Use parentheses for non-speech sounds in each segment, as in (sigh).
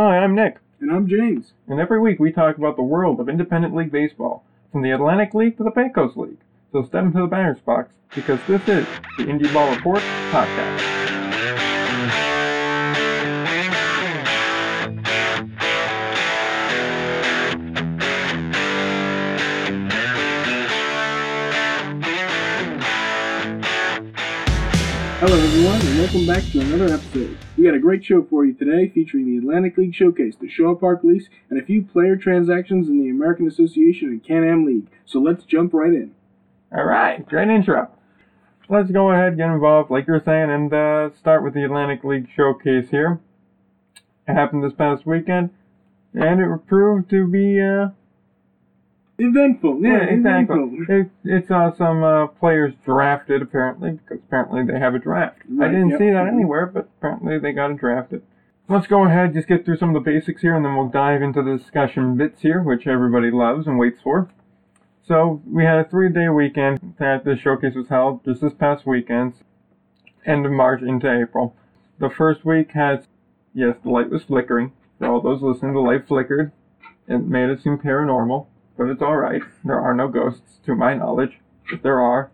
Hi, I'm Nick, And I'm James. and every week we talk about the world of independent league baseball, from the Atlantic League to the Pecos League. So step into the batter's box because this is the Indie Ball Report podcast. Hello, everyone, and welcome back to another episode. We got a great show for you today featuring the Atlantic League Showcase, the Shaw Park lease, and a few player transactions in the American Association and Can Am League. So let's jump right in. All right, great intro. Let's go ahead, get involved, like you're saying, and uh, start with the Atlantic League Showcase here. It happened this past weekend, and it proved to be uh, Eventful, yeah, exactly. eventful. It, it saw some uh, players drafted apparently because apparently they have a draft. I didn't yep. see that anywhere, but apparently they got it drafted. Let's go ahead, just get through some of the basics here, and then we'll dive into the discussion bits here, which everybody loves and waits for. So we had a three-day weekend that the showcase was held just this past weekend, end of March into April. The first week had, yes, the light was flickering. For all those listening, the light flickered. It made it seem paranormal, but it's alright. There are no ghosts, to my knowledge. If there are,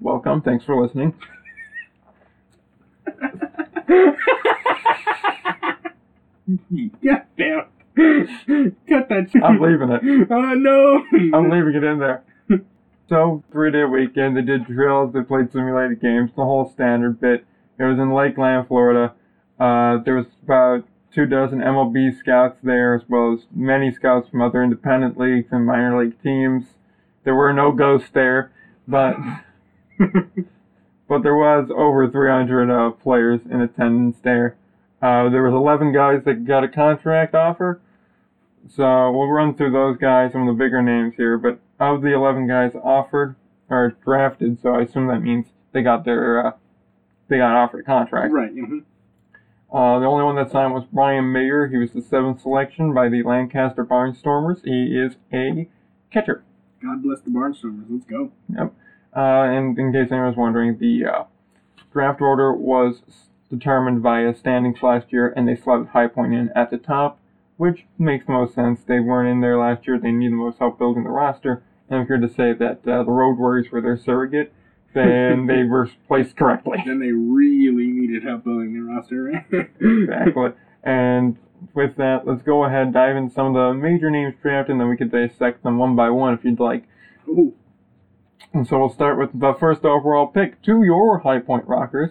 welcome. Thanks for listening. (laughs) God damn. Cut that shit. I'm leaving it. (laughs) Oh, no. I'm leaving it in there. So, three day weekend, they did drills, they played simulated games, the whole standard bit. It was in Lakeland, Florida. Uh, there was about two dozen MLB scouts there, as well as many scouts from other independent leagues and minor league teams. There were no ghosts there, but (laughs) but there was over 300 uh, players in attendance there. Uh, there was 11 guys that got a contract offer. So we'll run through those guys, some of the bigger names here. But of the 11 guys offered or drafted, so I assume that means they got their uh, they got offered a contract. Right. mhm. Uh, the only one that signed was Brian Mayer. He was the seventh selection by the Lancaster Barnstormers. He is a catcher. God bless the Barnstormers. Let's go. Yep. Uh, and in case anyone was wondering, the uh, draft order was determined via standings last year, and they slotted High Point in at the top, which makes the most sense. They weren't in there last year; they need the most help building the roster. And I'm here to say that uh, the Road Warriors were their surrogate, then (laughs) they were placed correctly. Then they really needed help building their roster, right? exactly. And with that, let's go ahead and dive into some of the major names drafted, and then we can dissect them one by one if you'd like. Ooh. And so we'll start with the first overall pick to your High Point Rockers,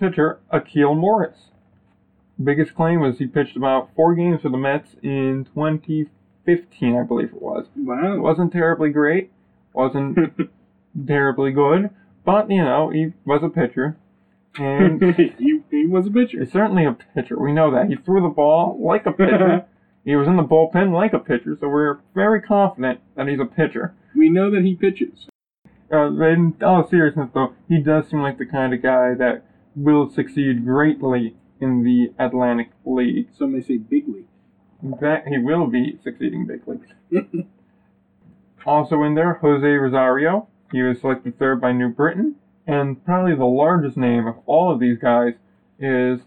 pitcher Akeel Morris. Biggest claim was he pitched about four games for the Mets in 2015, I believe it was. It Wow. wasn't terribly great, wasn't (laughs) terribly good, but you know he was a pitcher, and (laughs) he, he was a pitcher. he's certainly a pitcher. We know that he threw the ball like a pitcher. (laughs) he was in the bullpen like a pitcher, so we're very confident that he's a pitcher. We know that he pitches. Uh, in all seriousness, though, he does seem like the kind of guy that will succeed greatly in the Atlantic League. Some may say big league. In he will be succeeding big leagues. (laughs) also in there, Jose Rosario. He was selected third by New Britain. And probably the largest name of all of these guys is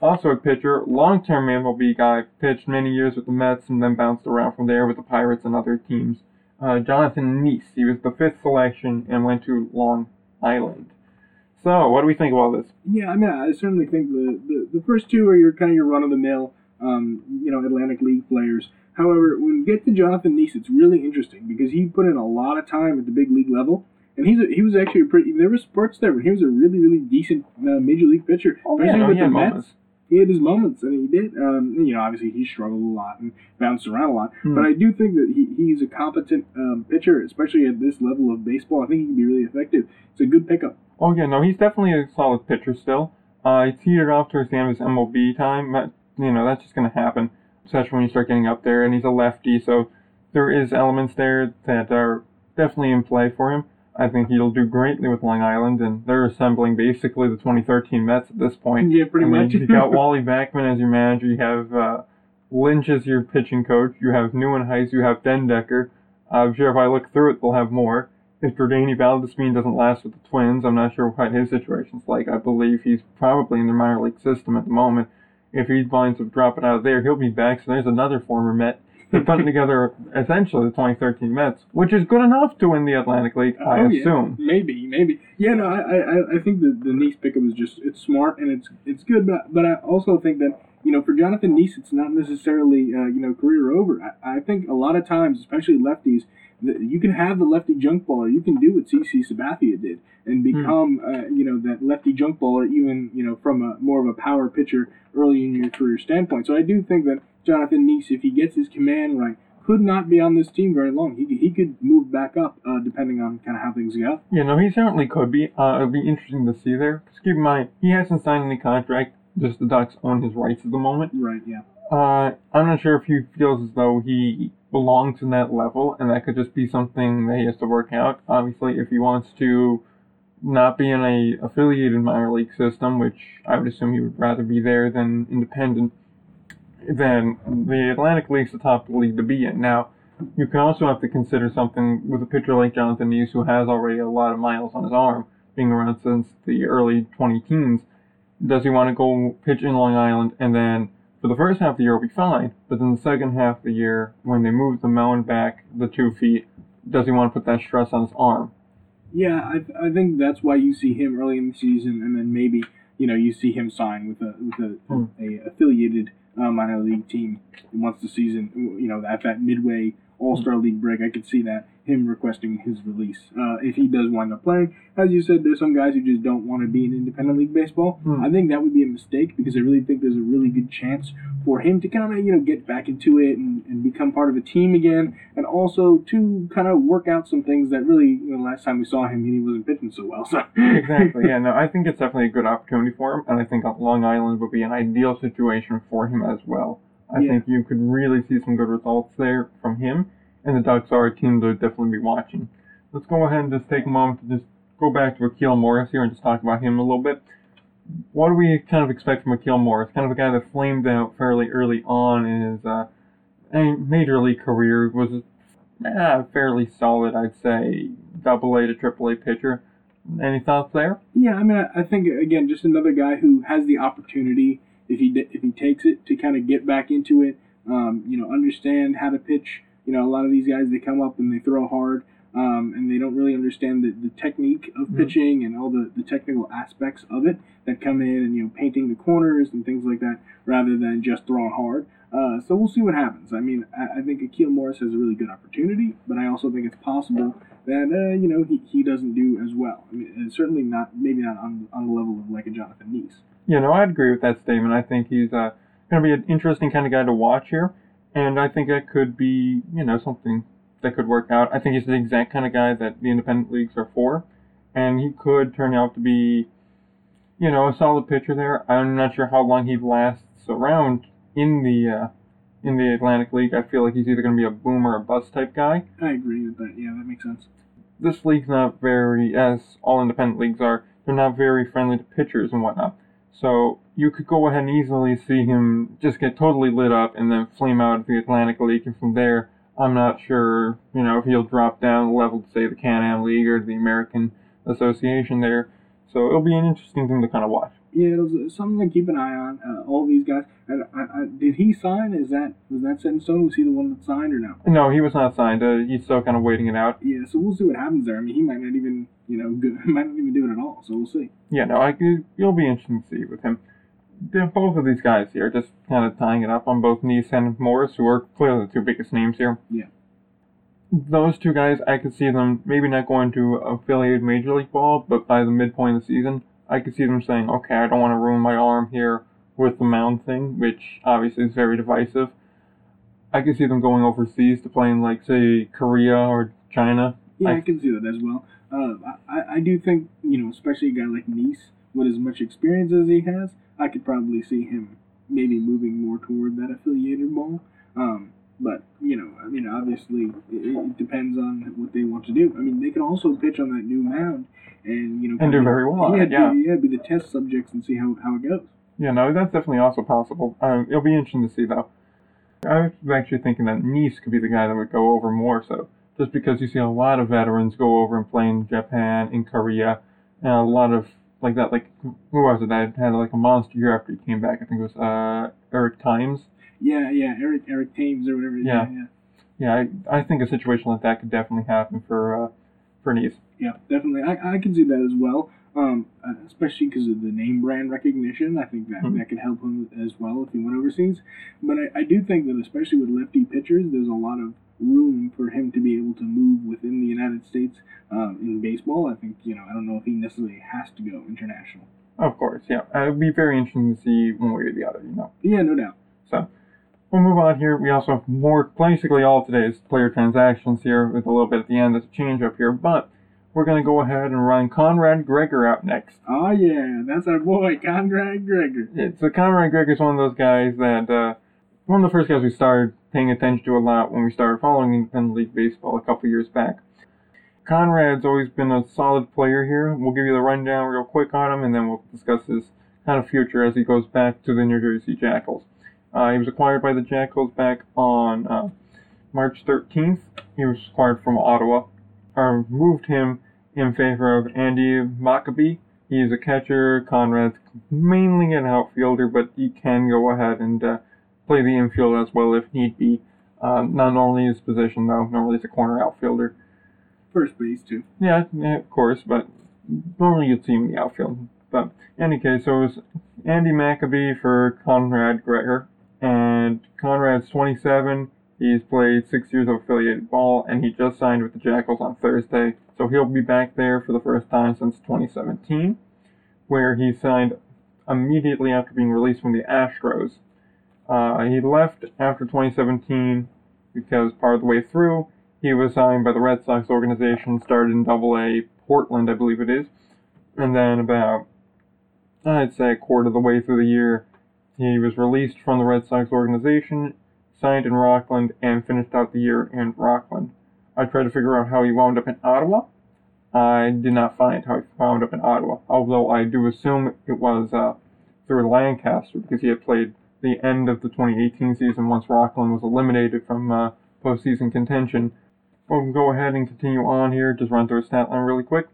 also a pitcher, long-term MLB guy, pitched many years with the Mets and then bounced around from there with the Pirates and other teams. Uh, Jonathon Niese. He was the fifth selection and went to Long Island. So, what do we think of all this? Yeah, I mean, I certainly think the, the, the first two are your kind of your run of the mill, um, you know, Atlantic League players. However, when you get to Jonathon Niese, it's really interesting because he put in a lot of time at the big league level, and he's a, he was actually a pretty. There was sports there, but he was a really really decent uh, major league pitcher, Oh, especially no, with he the had Mets. He had his moments, and he did. Um, you know, obviously he struggled a lot and bounced around a lot. Hmm. But I do think that he, he's a competent um, pitcher, especially at this level of baseball. I think he can be really effective. It's a good pickup. Oh yeah, no, he's definitely a solid pitcher still. Uh, he teetered off towards the end of his MLB time, but you know that's just gonna happen, especially when you start getting up there. And he's a lefty, so there is elements there that are definitely in play for him. I think he'll do greatly with Long Island, and they're assembling basically the 2013 Mets at this point. Yeah, pretty I mean, much. you got (laughs) Wally Backman as your manager. You have uh, Lynch as your pitching coach. You have Nieuwenhuis. You have den Dekker. Uh, I'm sure if I look through it, they'll have more. If Jordany Valdespin doesn't last with the Twins, I'm not sure what his situation's like. I believe he's probably in the minor league system at the moment. If he winds up dropping out of there, he'll be back. So there's another former Met. They're putting together essentially the 2013 Mets, which is good enough to win the Atlantic League, I Oh, yeah. assume. Maybe, maybe. Yeah, no, I, I, I think the the Niese pickup is just it's smart and it's it's good, but but I also think that you know for Jonathon Niese, it's not necessarily uh, you know career over. I, I think a lot of times, especially lefties, you can have the lefty junk baller. You can do what CC Sabathia did and become uh, you know that lefty junk baller, even you know from a more of a power pitcher early in your career standpoint. So I do think that Jonathon Niese, if he gets his command right. Could not be on this team very long. He, he could move back up uh, depending on kind of how things go. Yeah, no, he certainly could be. Uh, it'd be interesting to see there. Just keep in mind, he hasn't signed any contract. Just the Ducks own his rights at the moment. Right, yeah. Uh, I'm not sure if he feels as though he belongs in that level, and that could just be something that he has to work out. Obviously, if he wants to not be in a affiliated minor league system, which I would assume he would rather be there than independent, then the Atlantic League's the top league to be in. Now, you can also have to consider something with a pitcher like Jonathon Niese, who has already a lot of miles on his arm, being around since the early 20 teens. Does he want to go pitch in Long Island and then for the first half of the year will be fine, but then the second half of the year, when they move the mound back the two feet, does he want to put that stress on his arm? Yeah, I, I think that's why you see him early in the season, and then maybe you know you see him sign with a with a, Hmm. a affiliated uh, minor league team once the season you know at that midway All Star League break. I could see that him requesting his release uh, if he does wind up playing. As you said, there's some guys who just don't want to be in independent league baseball. Hmm. I think that would be a mistake because I really think there's a really good chance for him to kind of you know get back into it and, and become part of a team again, and also to kind of work out some things that really you know, last time we saw him he wasn't pitching so well. So exactly. (laughs) Yeah. No, I think it's definitely a good opportunity for him, and I think Long Island would be an ideal situation for him as well. I Yeah. think you could really see some good results there from him, and the Ducks are a team to definitely be watching. Let's go ahead and just take a moment to just go back to Akeel Morris here and just talk about him a little bit. What do we kind of expect from Akeel Morris? Kind of a guy that flamed out fairly early on in his uh, major league career. Was uh, fairly solid, I'd say, double A to triple A pitcher. Any thoughts there? Yeah, I mean, I think again, just another guy who has the opportunity if he if he takes it to kind of get back into it. Um, you know, understand how to pitch. You know, a lot of these guys they come up and they throw hard, um, and they don't really understand the, the technique of Mhm. pitching and all the, the technical aspects of it that come in and you know painting the corners and things like that rather than just throwing hard. Uh, so we'll see what happens. I mean, I, I think Akeel Morris has a really good opportunity, but I also think it's possible that uh, you know he, he doesn't do as well. I mean, certainly not maybe not on, on the level of like a Jonathon Niese. You know, I'd agree with that statement. I think he's uh, going to be an interesting kind of guy to watch here, and I think that could be, you know, something that could work out. I think he's the exact kind of guy that the independent leagues are for, and he could turn out to be, you know, a solid pitcher there. I'm not sure how long he lasts around in the uh, in the Atlantic League. I feel like he's either going to be a boom or a bust type guy. I agree with that. Yeah, that makes sense. this league's not very, as all independent leagues are, they're not very friendly to pitchers and whatnot. So you could go ahead and easily see him just get totally lit up and then flame out of the Atlantic League, and from there, I'm not sure, you know, if he'll drop down the level to say the Can-Am League or the American Association there. So it'll be an interesting thing to kind of watch. Yeah, it something to keep an eye on. Uh, all these guys. And I, I, did he sign? Is that was that set in stone? Was he the one that signed or no? No, he was not signed. Uh, he's still kind of waiting it out. Yeah, so we'll see what happens there. I mean, he might not even you know go, (laughs) might not even do it at all. So we'll see. Yeah, no, I, it'll be interesting to see with him. They're both of these guys here, just kind of tying it up on both Niese and Morris, who are clearly the two biggest names here. Yeah. Those two guys, I could see them maybe not going to affiliated Major League Ball, but by the midpoint of the season, I could see them saying, okay, I don't want to ruin my arm here with the mound thing, which obviously is very divisive. I could see them going overseas to play in, like, say, Korea or China. Yeah, I, I- can see that as well. Uh, I, I do think you know, especially a guy like Niese with as much experience as he has, I could probably see him maybe moving more toward that affiliated ball. Um, but you know, I mean, obviously, it, it depends on what they want to do. I mean, they can also pitch on that new mound, and you know, And do very well Yeah, yeah. be, yeah, be the test subjects and see how, how it goes. Yeah, no, that's definitely also possible. Um, it'll be interesting to see, though. I was actually thinking that Niese could be the guy that would go over more so, just because you see a lot of veterans go over and play in Japan, in Korea, and a lot of like that. Like who was it that had like a monster year after he came back? I think it was uh, Eric Thames. Yeah, yeah, Eric Eric Thames or whatever. Yeah. yeah. Yeah, I, I think a situation like that could definitely happen for uh, for Niese. Yeah, definitely. I, I can see that as well. Um, uh, especially because of the name brand recognition. I think that Mhm. that could help him as well if he went overseas. But I, I do think that especially with lefty pitchers, there's a lot of room for him to be able to move within the United States um, in baseball. I think you know I don't know if he necessarily has to go international. Of course, yeah. Uh, It would be very interesting to see one way or the other, you know. Yeah, no doubt. So we'll move on here. We also have more, basically all today's player transactions here with a little bit at the end as a change up here. But we're going to go ahead and run Conrad Gregor out next. Oh yeah, that's our boy (laughs) Conrad Gregor. Yeah, so Conrad Gregor is one of those guys that, uh, one of the first guys we started paying attention to a lot when we started following independent league baseball a couple years back. Conrad's always been a solid player here. We'll give you the rundown real quick on him, and then we'll discuss his kind of future as he goes back to the New Jersey Jackals. Uh, he was acquired by the Jackals back on uh, March 13th. He was acquired from Ottawa, or moved him in favor of Andy Maccabee. He's a catcher. Conrad's mainly an outfielder, but he can go ahead and uh, play the infield as well if need be. Um, not normally his position though. Normally he's a corner outfielder. First base too. Yeah, yeah, of course, but normally you'd see him in the outfield. But in any case, so it was Andy Maccabee for Conrad Gregor, and Conrad's 27. He's played six years of affiliated ball, and he just signed with the Jackals on Thursday. So he'll be back there for the first time since 2017, where he signed immediately after being released from the Astros. Uh, he left after 2017 because part of the way through, he was signed by the Red Sox organization, started in Double A Portland, I believe it is, and then about I'd say a quarter of the way through the year, he was released from the Red Sox organization, signed in Rockland, and finished out the year in Rockland. I tried to figure out how he wound up in Ottawa. I did not find how he wound up in Ottawa, although I do assume it was uh, through Lancaster because he had played the end of the 2018 season once Rockland was eliminated from uh, postseason contention. We'll go ahead and continue on here. Just run through his stat line really quick.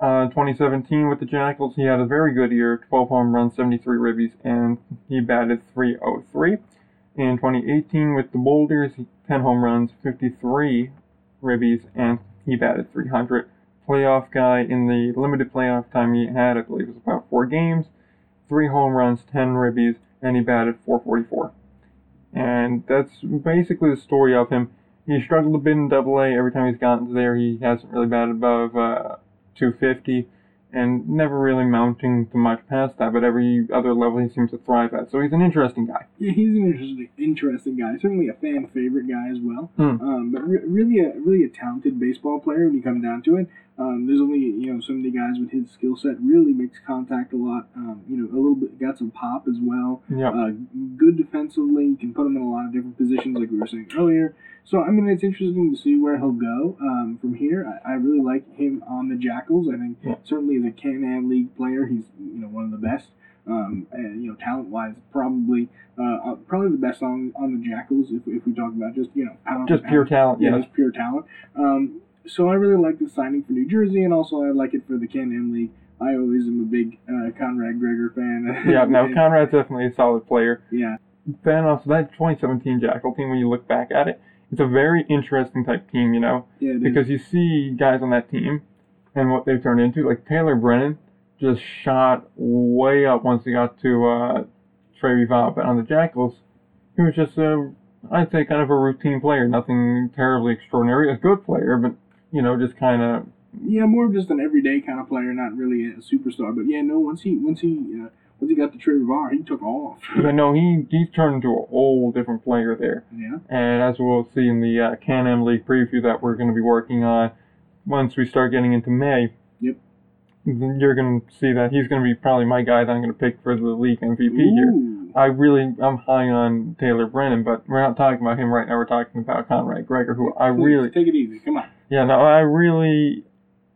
Uh, 2017 with the Jackals, he had a very good year 12 home runs, 73 ribbies, and he batted 303. In 2018 with the Boulders, 10 home runs, 53 ribbies, and he batted 300. Playoff guy in the limited playoff time he had, I believe, it was about four games, three home runs, 10 ribbies, and he batted 444. And that's basically the story of him. He struggled a bit in Double A. Every time he's gotten there, he hasn't really batted above uh, 250, and never really mounting to much past that. But every other level, he seems to thrive at. So he's an interesting guy. Yeah, he's an interesting, interesting guy. Certainly a fan favorite guy as well. Hmm. Um, but re- really, a really a talented baseball player when you come down to it. Um, there's only you know so many guys with his skill set. Really makes contact a lot. Um, you know, a little bit got some pop as well. Yeah. Uh, good defensively. You can put him in a lot of different positions, like we were saying earlier. So I mean, it's interesting to see where he'll go um, from here. I, I really like him on the Jackals. I think Yeah. certainly as a Can-Am League player, he's you know one of the best. Um, and, you know, talent-wise, probably uh, uh, probably the best on on the Jackals if, if we talk about just you know pound Just pure pound. talent, yeah, just pure talent. Um, so I really like the signing for New Jersey, and also I like it for the Can-Am League. I always am a big uh, Conrad Gregor fan. (laughs) Yeah, no, Conrad's definitely a solid player. yeah, Then also that 2017 Jackal team, when you look back at it, it's a very interesting type team, you know, yeah, because you see guys on that team and what they've turned into. Like Taylor Brennan just shot way up once he got to uh, Trois-Rivières, but on the Jackals, he was just a, I'd say, kind of a routine player. Nothing terribly extraordinary. A good player, but you know, just kind of Yeah, more of just an everyday kind of player, not really a superstar. But yeah, no, once he once he uh, once he got to Trois-Rivières, he took off. But no, he he's turned into a whole different player there. yeah, And as we'll see in the uh, Can-Am League preview that we're going to be working on, once we start getting into May, Yep. you're going to see that he's going to be probably my guy that I'm going to pick for the league MVP here. Ooh. I really, I'm high on Taylor Brennan, but we're not talking about him right now. We're talking about Conrad Gregor, who I Please, really, take it easy. Come on. yeah, no, I really,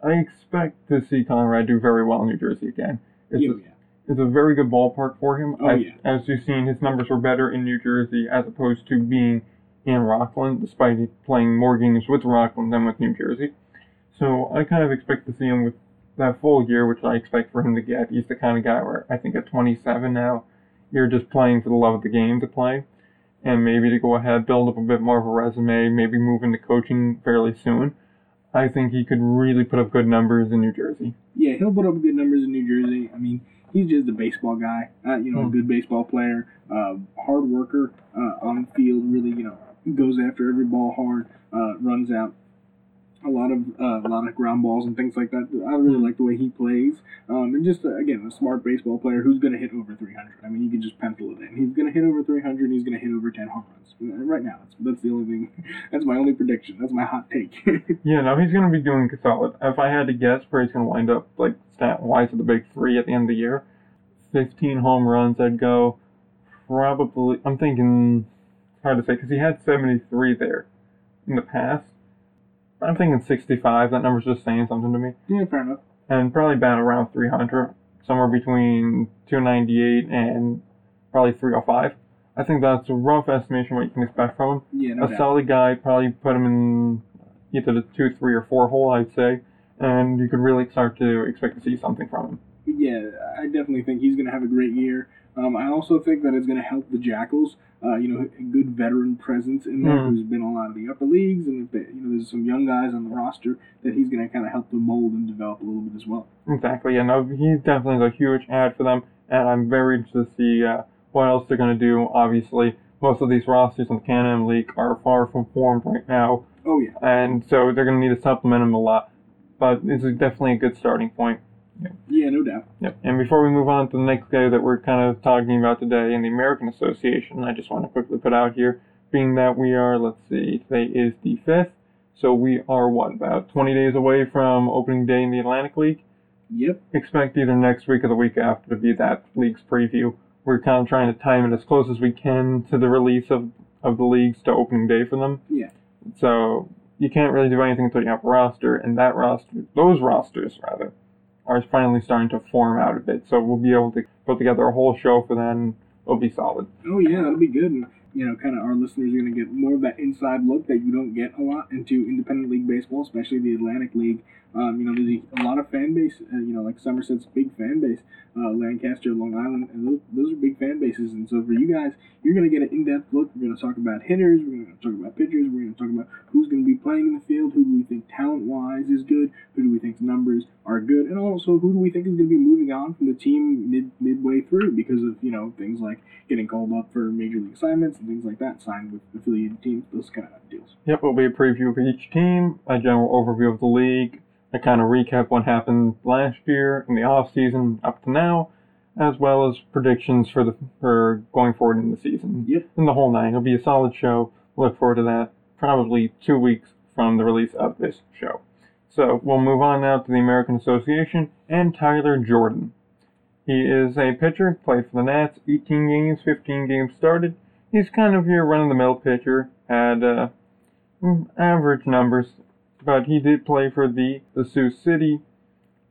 I expect to see Conrad do very well in New Jersey again. It's Yeah, a, yeah. It's a very good ballpark for him. Oh, as, yeah. as you've seen, his numbers were better in New Jersey as opposed to being in Rockland, despite playing more games with Rockland than with New Jersey. So I kind of expect to see him with that full year, which I expect for him to get. He's the kind of guy where I think at 27 now, you're just playing for the love of the game to play, and maybe to go ahead, build up a bit more of a resume, maybe move into coaching fairly soon. I think he could really put up good numbers in New Jersey. Yeah, he'll put up good numbers in New Jersey. I mean, he's just a baseball guy. Uh, you know, a Hmm. good baseball player, uh, hard worker uh, on the field. Really, you know, goes after every ball hard. Uh, runs out a lot of uh, a lot of ground balls and things like that. I really like the way he plays. Um, and just uh, again, a smart baseball player who's going to hit over 300. I mean, you can just pencil it in. He's going to hit over 300. He's going to hit over 10 home runs. Uh, Right now, that's, that's the only thing. (laughs) That's my only prediction. That's my hot take. (laughs) Yeah, no, he's going to be doing solid. If I had to guess where he's going to wind up, like stat wise, of the big three at the end of the year, 15 home runs, I'd go probably. I'm thinking, hard to say, because he had 73 there in the past. I'm thinking 65. That number's just saying something to me. yeah, fair enough. And probably about around 300, somewhere between 298 and probably 305. I think that's a rough estimation what you can expect from him Yeah, no a doubt. solid guy, probably put him in either the two, three, or four hole, I'd say, and you could really start to expect to see something from him. Yeah, I definitely think he's going to have a great year. Um, I also think that it's going to help the Jackals. Uh, you know, a good veteran presence in there Mhm. who's been a lot of the upper leagues, and if they, you know, there's some young guys on the roster that he's going to kind of help them mold and develop a little bit as well. Exactly, and no, he's definitely a huge add for them, and I'm very interested to see uh, what else they're going to do. Obviously, most of these rosters in the Can-Am League are far from formed right now, Oh yeah, and so they're going to need to supplement them a lot. But this is definitely a good starting point. Yeah, no doubt. Yep. And before we move on to the next guy that we're kind of talking about today in the American Association, I just want to quickly put out here, being that we are, let's see, today is the 5th, so we are, what, about 20 days away from opening day in the Atlantic League? Yep. Expect either next week or the week after to be that league's preview. We're kind of trying to time it as close as we can to the release of, of the leagues to opening day for them. Yeah. So you can't really do anything until you have a roster, and that roster, those rosters rather, are finally starting to form out a bit. So we'll be able to put together a whole show for and it'll be solid. Oh yeah, that'll be good. And you know, kind of our listeners are going to get more of that inside look that you don't get a lot into independent league baseball, especially the Atlantic League. Um, you know, there's a, lot of fan base. Uh, you know, like Somerset's big fan base, uh, Lancaster, Long Island, and those, those are big fan bases. And so for you guys, you're going to get an in-depth look. We're going to talk about hitters. We're going to talk about pitchers. We're going to talk about who's going to be playing in the field. Who do we think talent-wise is good? Who do we think's numbers are good? And also, who do we think is going to be moving on from the team mid midway through because of you know things like getting called up for major league assignments and things like that, signed with affiliated teams, those kind of deals. Yep, it'll be a preview of each team, a general overview of the league, a kind of recap what happened last year in the off season up to now, as well as predictions for the for going forward in the season. Yep. In the whole nine, it'll be a solid show. Look forward to that. Probably two weeks from the release of this show. So we'll move on now to the American Association and Tyler Jordan. He is a pitcher, played for the Nats, 18 games, 15 games started. He's kind of your run-of-the-mill pitcher, had uh, average numbers, but he did play for the, the Sioux City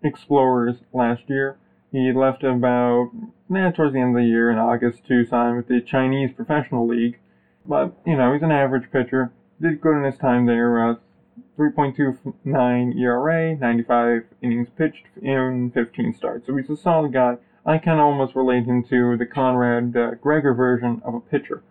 Explorers last year. He left about nah, towards the end of the year in August to sign with the Chinese Professional League. But, you know, he's an average pitcher. Did good in his time there. Uh, 3.29 ERA, 95 innings pitched in 15 starts. So he's a solid guy. I of almost relate him to the Conrad uh, Gregor version of a pitcher.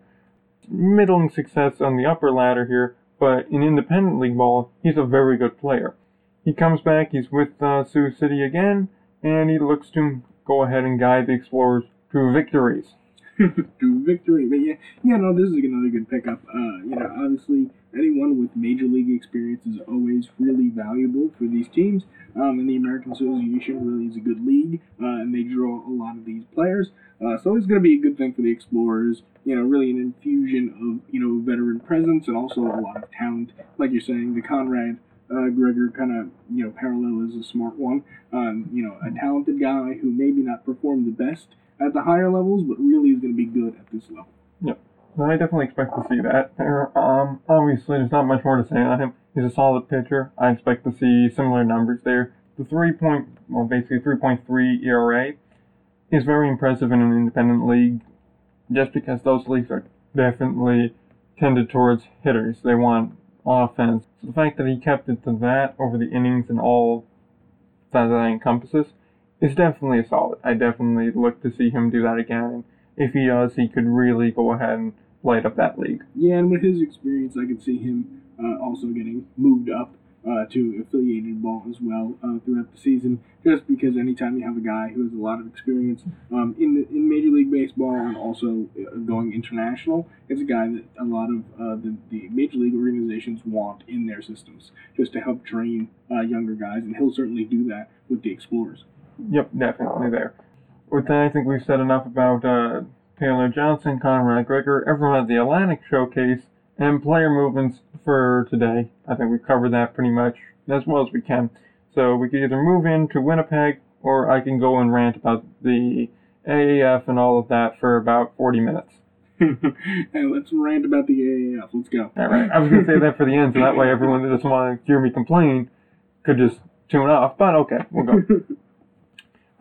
Middling success on the upper ladder here, but in independent league ball, he's a very good player. He comes back, he's with uh, Sioux City again, and he looks to go ahead and guide the Explorers to victories. (laughs) to victory. But yeah, yeah, no, this is another good pickup. Uh, you know, obviously, anyone with major league experience is always really valuable for these teams. Um, and the American Association really is a good league, uh, and they draw a lot of these players. Uh, so it's going to be a good thing for the Explorers. You know, really an infusion of you know veteran presence and also a lot of talent. Like you're saying, the Conrad uh, Gregor kind of you know parallel is a smart one. Um, you know, a talented guy who maybe not performed the best at the higher levels, but really is going to be good at this level. So I definitely expect to see that. Um, obviously, there's not much more to say on him. He's a solid pitcher. I expect to see similar numbers there. The three point, well, basically 3.3 ERA is very impressive in an independent league, just because those leagues are definitely tended towards hitters. They want offense. So the fact that he kept it to that over the innings and all that that encompasses, is definitely a solid. I definitely look to see him do that again. If he does, he could really go ahead and light up that league. Yeah, and with his experience, I could see him uh, also getting moved up uh, to affiliated ball as well uh, throughout the season. Just because anytime you have a guy who has a lot of experience um, in the, in Major League Baseball and also uh, going international, it's a guy that a lot of uh, the, the major league organizations want in their systems, just to help train uh, younger guys, and he'll certainly do that with the Explorers. Yep, definitely there. With that, I think we've said enough about uh, Taylor Johnson, Conrad McGregor, everyone at the Atlantic Showcase, and player movements for today. I think we've covered that pretty much as well as we can. So we could either move into Winnipeg or I can go and rant about the AAF and all of that for about 40 minutes. (laughs) hey, let's rant about the AAF. Let's go. All right. I was going to say that for the end, so that way everyone that doesn't want to hear me complain could just tune off. But okay, we'll go. (laughs)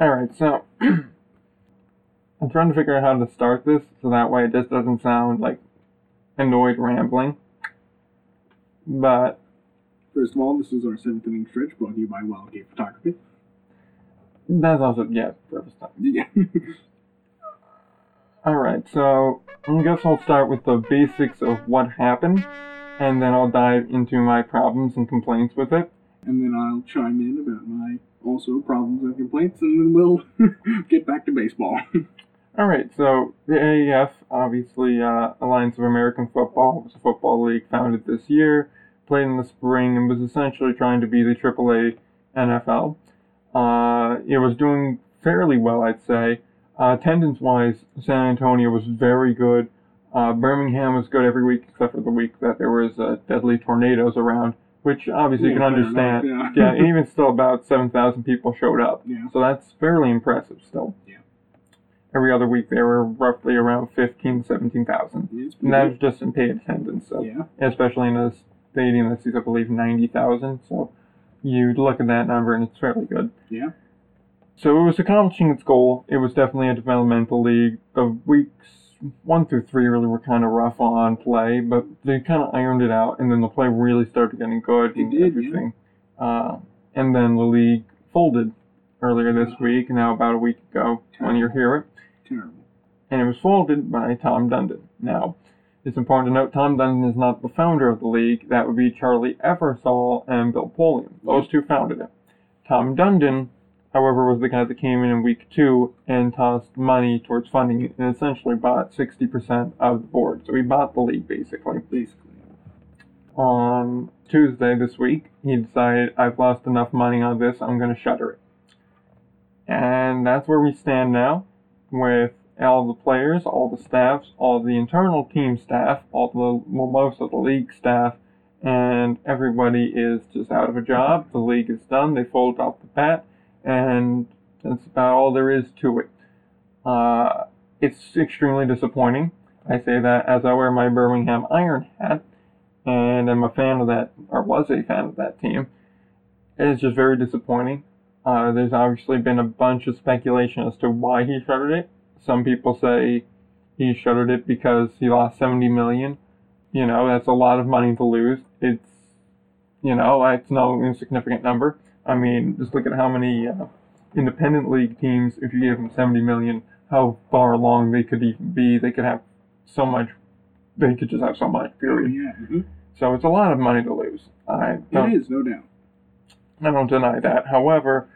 all right. So (clears throat) I'm trying to figure out how to start this so that way it just doesn't sound like annoyed rambling. But First of all, this is our seventh inning stretch brought to you by Wildgate Photography. that's also yeah, purpose time. Yeah. (laughs) Alright, so I guess I'll start with the basics of what happened, and then I'll dive into my problems and complaints with it. and then I'll chime in about my also problems and complaints, and then we'll (laughs) get back to baseball. (laughs) Alright, so the AAF, obviously uh, Alliance of American Football, was a football league founded this year, played in the spring, and was essentially trying to be the AAA NFL. Uh, it was doing fairly well, I'd say. Uh, attendance wise, San Antonio was very good. Uh, Birmingham was good every week except for the week that there was uh, deadly tornadoes around, which obviously you can understand. enough, yeah, yeah. and (laughs) even still, about 7,000 people showed up. Yeah. So that's fairly impressive still. Yeah. Every other week there were roughly around 15, 17,000. It's And that was just in paid attendance. So yeah. especially in a stadium that seats, I believe, 90,000. So you look at that number and it's fairly good. Yeah. So it was accomplishing its goal. It was definitely a developmental league. The weeks one through three really were kind of rough on play, but they kind of ironed it out, and then the play really started getting good and did, yeah. everything. Uh, and then the league folded earlier this week, now about a week ago when you hear it Terrible. and it was folded by Tom Dundon. Now, it's important to note Tom Dundon is not the founder of the league. That would be Charlie Ebersol and Bill Polian. Those two founded it. Tom Dundon, however, was the guy that came in in week two and tossed money towards funding it and essentially bought 60% of the board. So he bought the league basically. Basically. On Tuesday this week, he decided, I've lost enough money on this, I'm going to shutter it. And that's where we stand now with all the players, all the staffs, all the internal team staff, all the well, most of the league staff, and everybody is just out of a job. The league is done. They fold off the bat, and that's about all there is to it. Uh, it's extremely disappointing. I say that as I wear my Birmingham Iron hat, and I'm a fan of that, or was a fan of that team. It's just very disappointing. Uh, there's obviously been a bunch of speculation as to why he shuttered it. Some people say he shuttered it because he lost 70 million. You know, that's a lot of money to lose. It's, you know, it's no insignificant number. I mean, just look at how many uh, independent league teams, if you gave them 70 million, how far along they could even be. They could have so much, they could just have so much, period. yeah. mhm. So it's a lot of money to lose. I It is, no doubt. I don't deny that. However,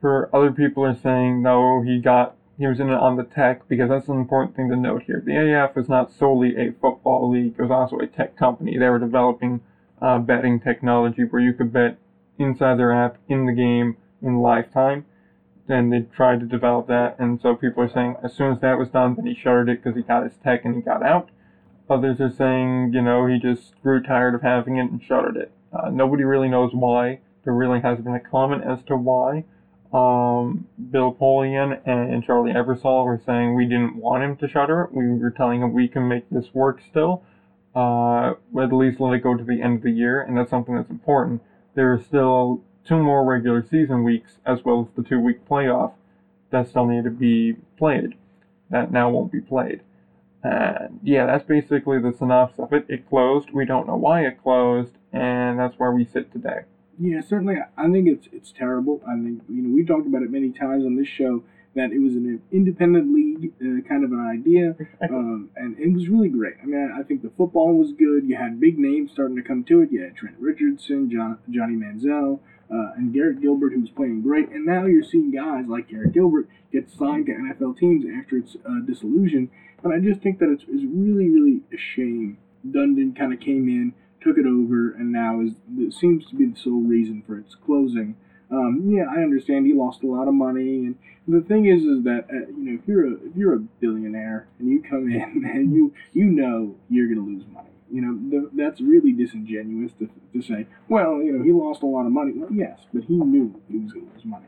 for other people are saying no, he got he was in it on the tech because that's an important thing to note here. The AF is not solely a football league; it was also a tech company. They were developing uh, betting technology where you could bet inside their app in the game in lifetime. And they tried to develop that, and so people are saying as soon as that was done, then he shuttered it because he got his tech and he got out. Others are saying, you know, he just grew tired of having it and shuttered it. Uh, nobody really knows why. There really hasn't been a comment as to why. Um, Bill Polian and Charlie Ebersol were saying we didn't want him to shutter it. We were telling him we can make this work still. Uh, at least let it go to the end of the year, and that's something that's important. There are still two more regular season weeks, as well as the two week playoff, that still need to be played. That now won't be played. And yeah, that's basically the synopsis of it. It closed. We don't know why it closed, and that's where we sit today. Yeah, certainly. I think it's it's terrible. I think you know we talked about it many times on this show that it was an independent league, uh, kind of an idea, (laughs) um, and it was really great. I mean, I, I think the football was good. You had big names starting to come to it. You had Trent Richardson, John, Johnny Manziel, uh, and Garrett Gilbert, who was playing great. And now you're seeing guys like Garrett Gilbert get signed to NFL teams after its uh. And I just think that it's, it's really, really a shame. Dundon kind of came in, took it over, and now is it seems to be the sole reason for its closing. Um, yeah, I understand he lost a lot of money, and the thing is, is that uh, you know if you're a if you're a billionaire and you come (laughs) in and you you know you're gonna lose money. You know the, that's really disingenuous to, to say. Well, you know he lost a lot of money. Well, yes, but he knew he was gonna lose money.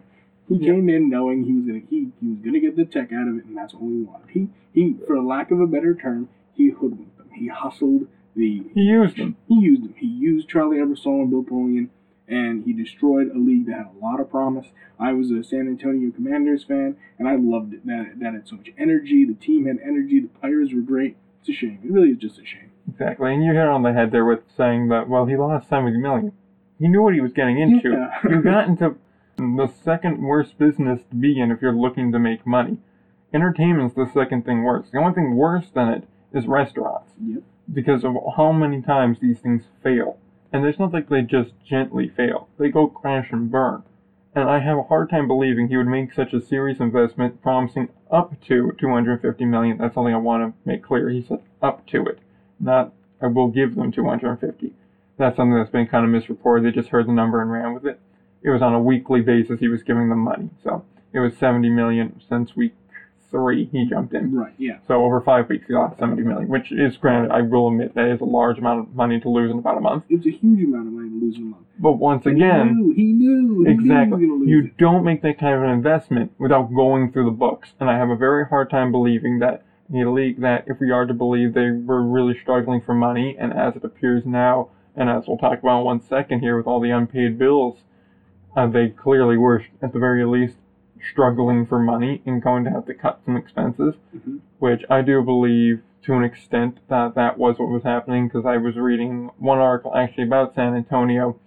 He yeah. came in knowing he was gonna he, he was gonna get the tech out of it, and that's all he wanted. He he, for lack of a better term, he hoodwinked them. He hustled the. He used them. He used them. He used Charlie Ebersol and Bill Polian and he destroyed a league that had a lot of promise. I was a San Antonio Commanders fan, and I loved it. That, that had so much energy. The team had energy. The players were great. It's a shame. It really is just a shame. Exactly, and you hit on the head there with saying that. Well, he lost seventy million. He knew what he was getting into. Yeah. you (laughs) got into the second worst business to be in if you're looking to make money. Entertainment's the second thing worse. The only thing worse than it is restaurants. Yep. Because of how many times these things fail. And it's not like they just gently fail. They go crash and burn. And I have a hard time believing he would make such a serious investment promising up to 250 million. That's something I want to make clear. He said up to it. Not I will give them 250. That's something that's been kind of misreported. They just heard the number and ran with it. It was on a weekly basis he was giving them money. So it was 70 million since week three, he jumped in. Right, yeah. So over five weeks, he lost 70 million, which is granted, I will admit, that is a large amount of money to lose in about a month. It's a huge amount of money to lose in a month. But once but again, he knew, he knew, he exactly. Knew you it. don't make that kind of an investment without going through the books. And I have a very hard time believing that in a league that, if we are to believe they were really struggling for money, and as it appears now, and as we'll talk about in one second here with all the unpaid bills, uh, they clearly were, at the very least, struggling for money and going to have to cut some expenses, mm-hmm. which I do believe to an extent that that was what was happening because I was reading one article actually about San Antonio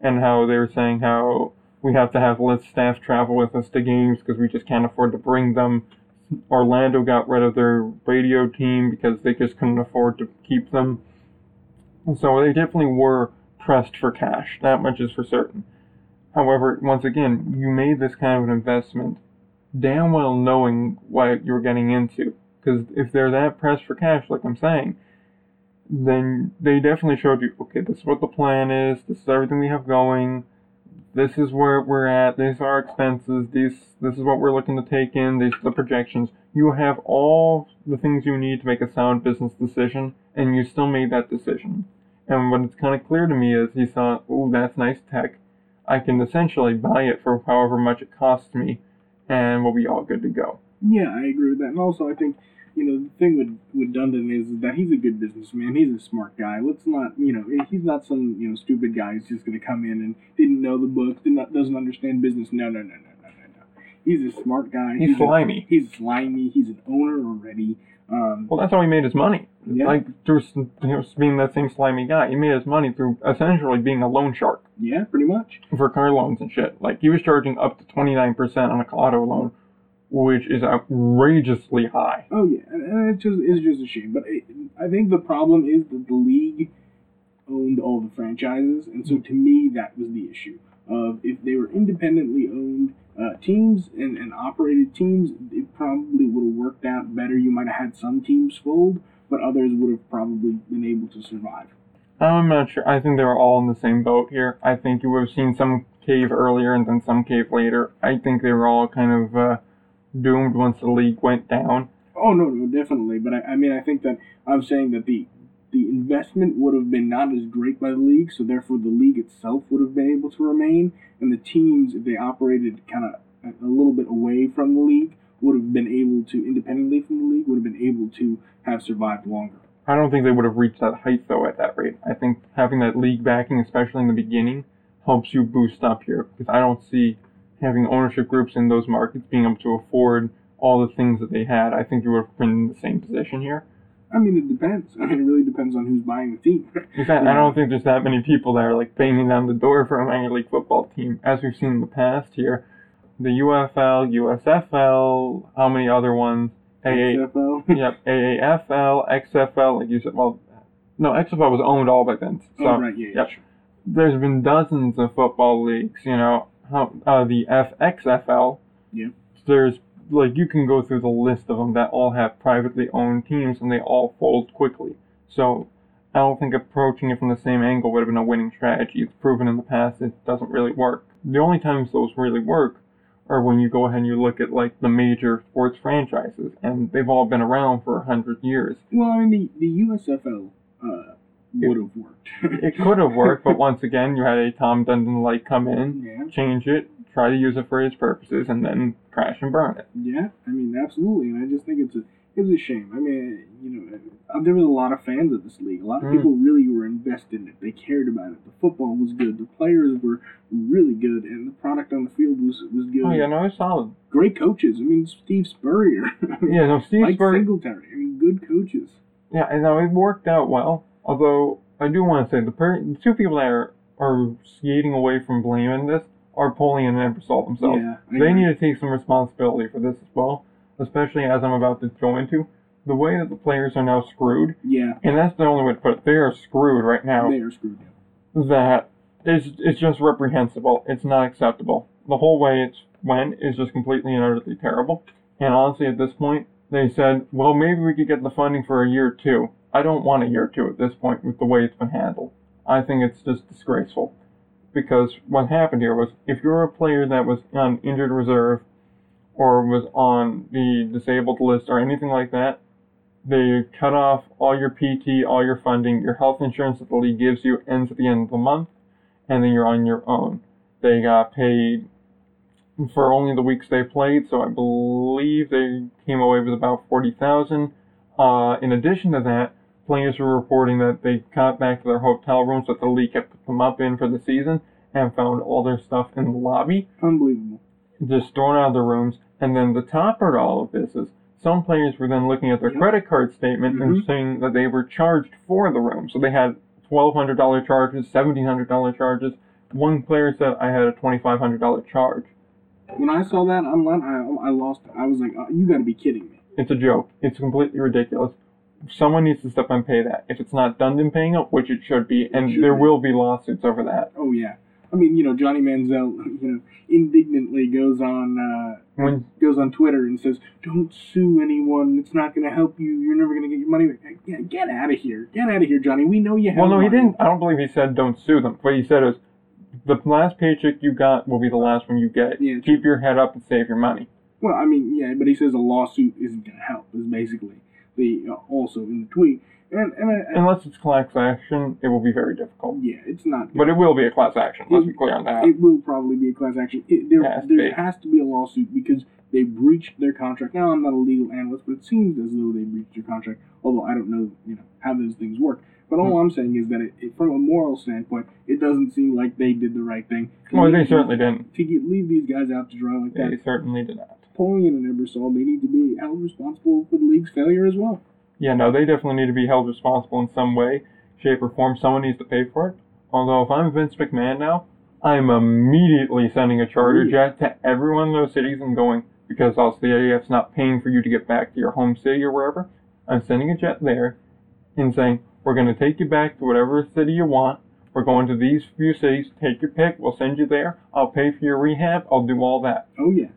and how they were saying how we have to have less staff travel with us to games because we just can't afford to bring them. Orlando got rid of their radio team because they just couldn't afford to keep them. And so they definitely were pressed for cash. That much is for certain. However, once again, you made this kind of an investment damn well knowing what you're getting into. Because if they're that pressed for cash, like I'm saying, then they definitely showed you, okay, this is what the plan is, this is everything we have going, this is where we're at, these are expenses, these, this is what we're looking to take in, these are the projections. You have all the things you need to make a sound business decision, and you still made that decision. And what it's kind of clear to me is he thought, oh, that's nice tech I can essentially buy it for however much it costs me, and we'll be all good to go. Yeah, I agree with that. And also, I think you know the thing with with Dundon is that he's a good businessman. He's a smart guy. Let's not you know he's not some you know stupid guy who's just going to come in and didn't know the books, did not doesn't understand business. No, no, no, no, no, no, no. He's a smart guy. He's, he's slimy. A, he's slimy. He's an owner already. Um, well, that's how he made his money. Yeah. Like through you know, being that same slimy guy, he made his money through essentially being a loan shark. Yeah, pretty much. For car loans and shit. Like he was charging up to twenty nine percent on a auto loan, which is outrageously high. Oh yeah, and it's just it's just a shame. But it, I think the problem is that the league owned all the franchises, and so to me that was the issue of if they were independently owned uh, teams and, and operated teams, it probably would have worked out better. You might have had some teams fold, but others would have probably been able to survive. I'm not sure. I think they were all in the same boat here. I think you would have seen some cave earlier and then some cave later. I think they were all kind of uh, doomed once the league went down. Oh no, no, definitely. But I, I mean, I think that I'm saying that the the investment would have been not as great by the league, so therefore the league itself would have been able to remain, and the teams, if they operated kind of a little bit away from the league, would have been able to, independently from the league, would have been able to have survived longer. I don't think they would have reached that height though at that rate. I think having that league backing, especially in the beginning, helps you boost up here because I don't see having ownership groups in those markets being able to afford all the things that they had. I think you would have been in the same position here. I mean, it depends. I mean, it really depends on who's buying the team. In fact, I don't (laughs) think there's that many people that are like banging down the door for a minor league football team, as we've seen in the past here. The UFL, USFL, how many other ones? AA, XFL. (laughs) yep, AAFL, XFL, like you said. Well, no, XFL was owned all by then. So, oh, right, yeah, yeah, yep. sure. there's been dozens of football leagues. You know, how, uh, the FXFL. Yeah. There's like you can go through the list of them that all have privately owned teams and they all fold quickly. So I don't think approaching it from the same angle would have been a winning strategy. It's proven in the past it doesn't really work. The only times those really work are when you go ahead and you look at like the major sports franchises, and they've all been around for a hundred years. Well, I mean, the, the USFL uh, would have worked. It could have worked, (laughs) but once again, you had a Tom Dundon light come in, yeah. change it, try to use it for his purposes, and then crash and burn it. Yeah, I mean, absolutely, and I just think it's a it's a shame. I mean, you know, uh, there was a lot of fans of this league. A lot of Mm. people really were invested in it. They cared about it. The football was good. The players were really good, and the product on the field was was good. Oh yeah, no, it's solid. Great coaches. I mean, Steve Spurrier. (laughs) Yeah, no, Steve Mike Spurrier. Singletary. I mean, good coaches. Yeah, and now it worked out well. Although I do want to say the, per- the two people that are, are skating away from blaming this are Polian and Ebersol themselves. Yeah, I they need to take some responsibility for this as well, especially as I'm about to go into. The way that the players are now screwed, Yeah, and that's the only way to put it, they are screwed right now. they are screwed that is it's just reprehensible. It's not acceptable. The whole way it's went is just completely and utterly terrible. And honestly, at this point, they said, well, maybe we could get the funding for a year or two. I don't want a year or two at this point with the way it's been handled. I think it's just disgraceful. Because what happened here was if you're a player that was on injured reserve or was on the disabled list or anything like that, they cut off all your PT, all your funding, your health insurance that the league gives you ends at the end of the month, and then you're on your own. They got paid for only the weeks they played, so I believe they came away with about forty thousand. Uh, in addition to that, players were reporting that they got back to their hotel rooms that the league had put them up in for the season and found all their stuff in the lobby Unbelievable. just thrown out of the rooms. And then the topper to all of this is some players were then looking at their Yep. credit card statement and Mhm. saying that they were charged for the room. So they had twelve hundred dollar charges, seventeen hundred dollar charges. One player said I had a twenty five hundred dollar charge. When I saw that online, I I lost. I was like, oh, you got to be kidding me. It's a joke. It's completely ridiculous. Someone needs to step up and pay that. If it's not Dundon paying it, which it should be, and should there be. will be lawsuits over that. Oh yeah. I mean, you know, Johnny Manziel, (laughs) you know, indignantly goes on uh, When goes on Twitter and says, "Don't sue anyone. It's not going to help you. You're never going to get your money back." Get, get out of here. Get out of here, Johnny. We know you have. well, no, he didn't. I don't believe he said don't sue them. What he said is the last paycheck you got will be the last one you get. Yeah, Keep your head up and save your money. Well, I mean, yeah, but he says a lawsuit isn't going to help. Is basically the uh, also in the tweet, and and uh, Unless it's class action, it will be very difficult. yeah, it's not. But it will be a class action. Let's be clear on that. It will probably be a class action. It, there Has to there be. has to be a lawsuit because they breached their contract. Now, I'm not a legal analyst, but it seems as though they breached their contract. Although I don't know, you know, how those things work. But all Hmm. I'm saying is that it, it, from a moral standpoint, it doesn't seem like they did the right thing. Well, they certainly didn't. To get, leave these guys out to dry like They that. They certainly did not. Napoleon and Ebersol, they need to be held responsible for the league's failure as well. Yeah, no, they definitely need to be held responsible in some way, shape, or form. Someone needs to pay for it. Although, if I'm Vince McMahon now, I'm immediately sending a charter Ooh. jet to every one of those cities and going, because also the AAF's not paying for you to get back to your home city or wherever. I'm sending a jet there and saying, we're going to take you back to whatever city you want. We're going to these few cities. Take your pick. We'll send you there. I'll pay for your rehab. I'll do all that. Oh yeah.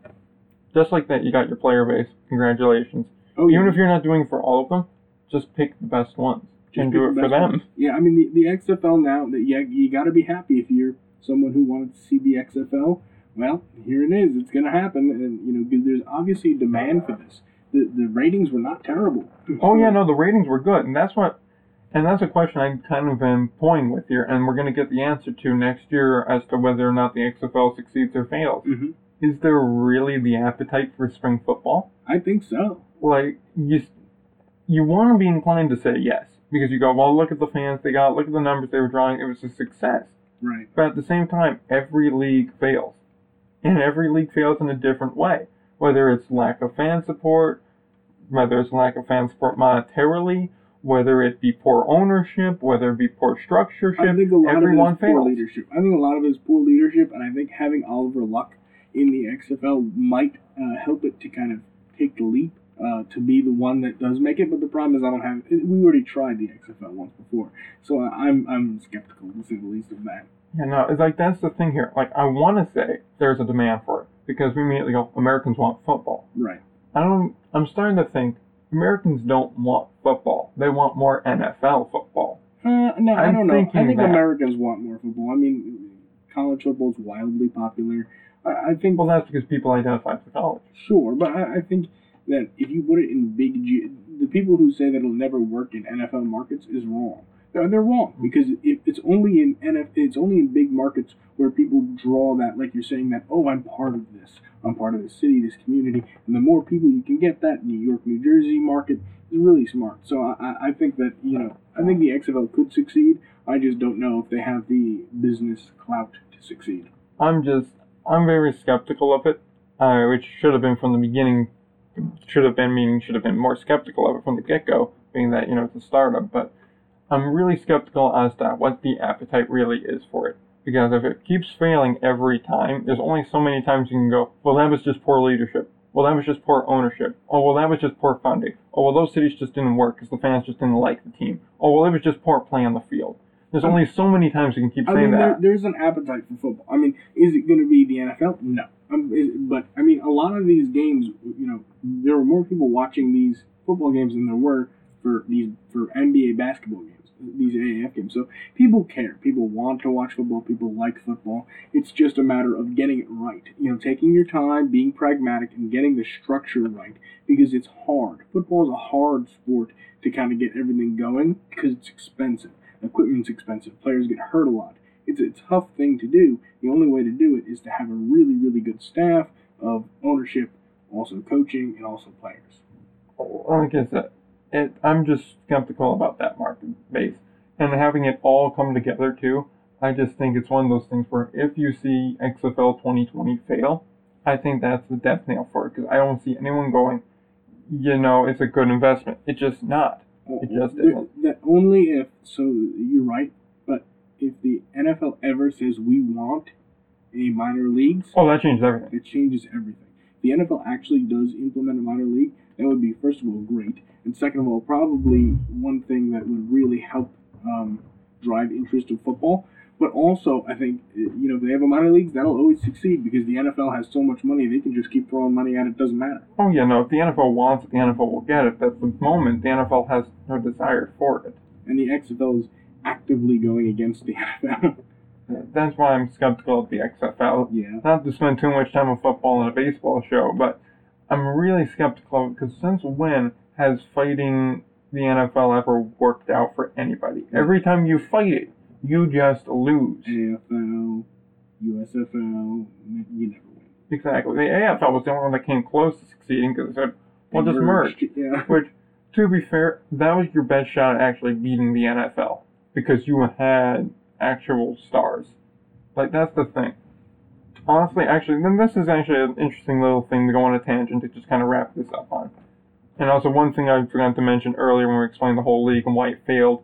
Just like that, you got your player base. Congratulations. Oh yeah. Even if you're not doing it for all of them, just pick the best ones Just and do it the for them. ones. Yeah, I mean the, the XFL now that yeah you got to be happy if you're someone who wanted to see the XFL. Well, here it is. It's going to happen, and you know, there's obviously demand for this. The the ratings were not terrible. Oh yeah, no, the ratings were good, and that's what, and that's a question I kind of am toying with here, and we're going to get the answer to next year as to whether or not the XFL succeeds or fails. hmm Is there really the appetite for spring football? I think so. Like you, you want to be inclined to say yes because you go, well, look at the fans they got, look at the numbers they were drawing, it was a success. Right. But at the same time, every league fails. And every league fails in a different way. Whether it's lack of fan support, whether it's lack of fan support monetarily, whether it be poor ownership, whether it be poor structureship, I think a lot everyone of it is poor fails. leadership. I think a lot of it is poor leadership, and I think having Oliver Luck in the XFL might uh, help it to kind of take the leap uh, to be the one that does make it. But the problem is, I don't have. We already tried the XFL once before, so I'm I'm skeptical to say the least of that. Yeah, no, it's like that's the thing here. Like I want to say there's a demand for it because we immediately go Americans want football. Right. I don't. I'm starting to think Americans don't want football. They want more NFL football. Uh, no, I I'm don't know. I think that. Americans want more football. I mean, college football is wildly popular. I, I think Well, that's because people identify with college. Sure, but I, I think that if you put it in big, G, the people who say that it'll never work in NFL markets is wrong. They're, they're wrong because if it's only in NF, it's only in big markets where people draw that, like you're saying that, oh, I'm part of this, I'm part of this city, this community, and the more people you can get that New York, New Jersey market is really smart. So I, I- I think that you know, I think the XFL could succeed. I just don't know if they have the business clout to succeed. I'm just. I'm very skeptical of it, uh, which should have been from the beginning. Should have been meaning should have been more skeptical of it from the get go, being that you know it's a startup. But I'm really skeptical as to what the appetite really is for it. Because if it keeps failing every time, there's only so many times you can go, well, that was just poor leadership. Well, that was just poor ownership. Oh, well, that was just poor funding. Oh, well, those cities just didn't work because the fans just didn't like the team. Oh, well, it was just poor play on the field. There's only so many times you can keep I saying mean, there, that. there's an appetite for football. I mean, is it going to be the NFL? No. Um, is, but I mean, a lot of these games, you know, there were more people watching these football games than there were for these for NBA basketball games, these AAF games. So people care. People want to watch football. People like football. It's just a matter of getting it right. You know, taking your time, being pragmatic, and getting the structure right because it's hard. Football is a hard sport to kind of get everything going because it's expensive. Equipment's expensive. Players get hurt a lot. It's a tough thing to do. The only way to do it is to have a really, really good staff of ownership, also coaching, and also players. like I said, it, I'm just skeptical about that market base and having it all come together too. I just think it's one of those things where if you see XFL 2020 fail, I think that's the death nail for it because I don't see anyone going, you know, it's a good investment. It's just not. It just isn't. That only if so you're right, but if the NFL ever says we want a minor leagues, Oh, that changes everything. it changes everything. The NFL actually does implement a minor league, that would be first of all great, and second of all, probably one thing that would really help um, drive interest in football. But also, I think uh, you know if they have a minor leagues, that'll always succeed because the NFL has so much money; they can just keep throwing money at it. Doesn't matter. Oh yeah, no. If the NFL wants it, the NFL will get it. But at the moment, the NFL has no desire for it. And the XFL is actively going against the NFL. (laughs) That's why I'm skeptical of the XFL. yeah. not to spend too much time on football and a baseball show, but I'm really skeptical because since when has fighting the NFL ever worked out for anybody? Every time you fight it, you just lose. AFL, USFL, you never win. Exactly. The AFL was the only one that came close to succeeding because it said, well, just merge. Yeah. (laughs) Which, to be fair, that was your best shot at actually beating the NFL because you had actual stars. Like, that's the thing. Honestly, actually, then this is actually an interesting little thing to go on a tangent to just kind of wrap this up on. And also, one thing I forgot to mention earlier when we explained the whole league and why it failed,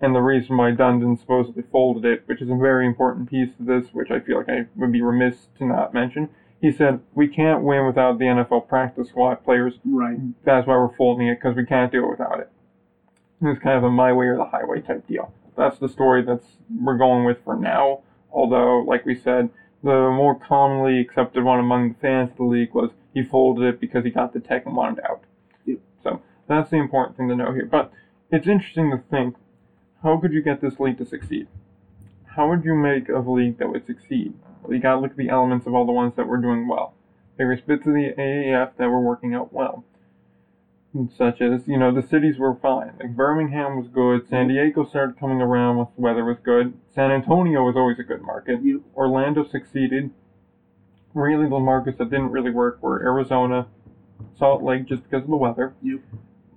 and the reason why Dundon supposedly folded it, which is a very important piece to this, which I feel like I would be remiss to not mention. He said, We can't win without the NFL practice squad players Right. that's why we're folding it because we can't do it without it. It's kind of a my way or the highway type deal. That's the story that's we're going with for now. Although, like we said, the more commonly accepted one among the fans of the league was he folded it because he got the tech and wanted out. Yep. So that's the important thing to know here. But it's interesting to think, how could you get this league to succeed? How would you make a league that would succeed? Well, you gotta look at the elements of all the ones that were doing well. There were bits of the AAF that were working out well such as you know the cities were fine. Like Birmingham was good. San mm-hmm. Diego started coming around the weather was good. San Antonio was always a good market. Yep. Orlando succeeded. Really, the markets that didn't really work were Arizona, Salt Lake, just because of the weather. Yep.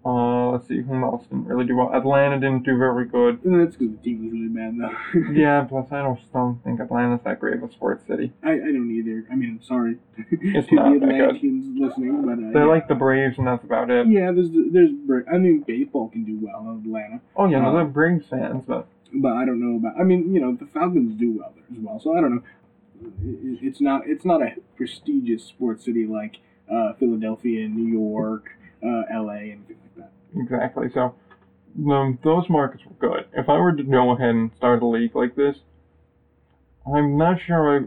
Uh, let's see, who else didn't really do well? Atlanta didn't do very good. That's because the team was really bad, though. (laughs) Yeah, plus I don't, don't think Atlanta's that great of a sports city. I, I don't either. I mean, I'm sorry (laughs) It's to not the that good. Atlanteans listening, but uh, They're yeah. like the Braves, and that's about it. yeah, there's there's I mean, baseball can do well in Atlanta, Oh yeah, no, Uh, they're Braves fans, but but I don't know about. I mean, you know, the Falcons do well there as well, so I don't know. It's not it's not a prestigious sports city like uh, Philadelphia, and New York, uh, L.A., and things like that. Exactly. So, um, those markets were good. If I were to go ahead and start a league like this, I'm not sure. I,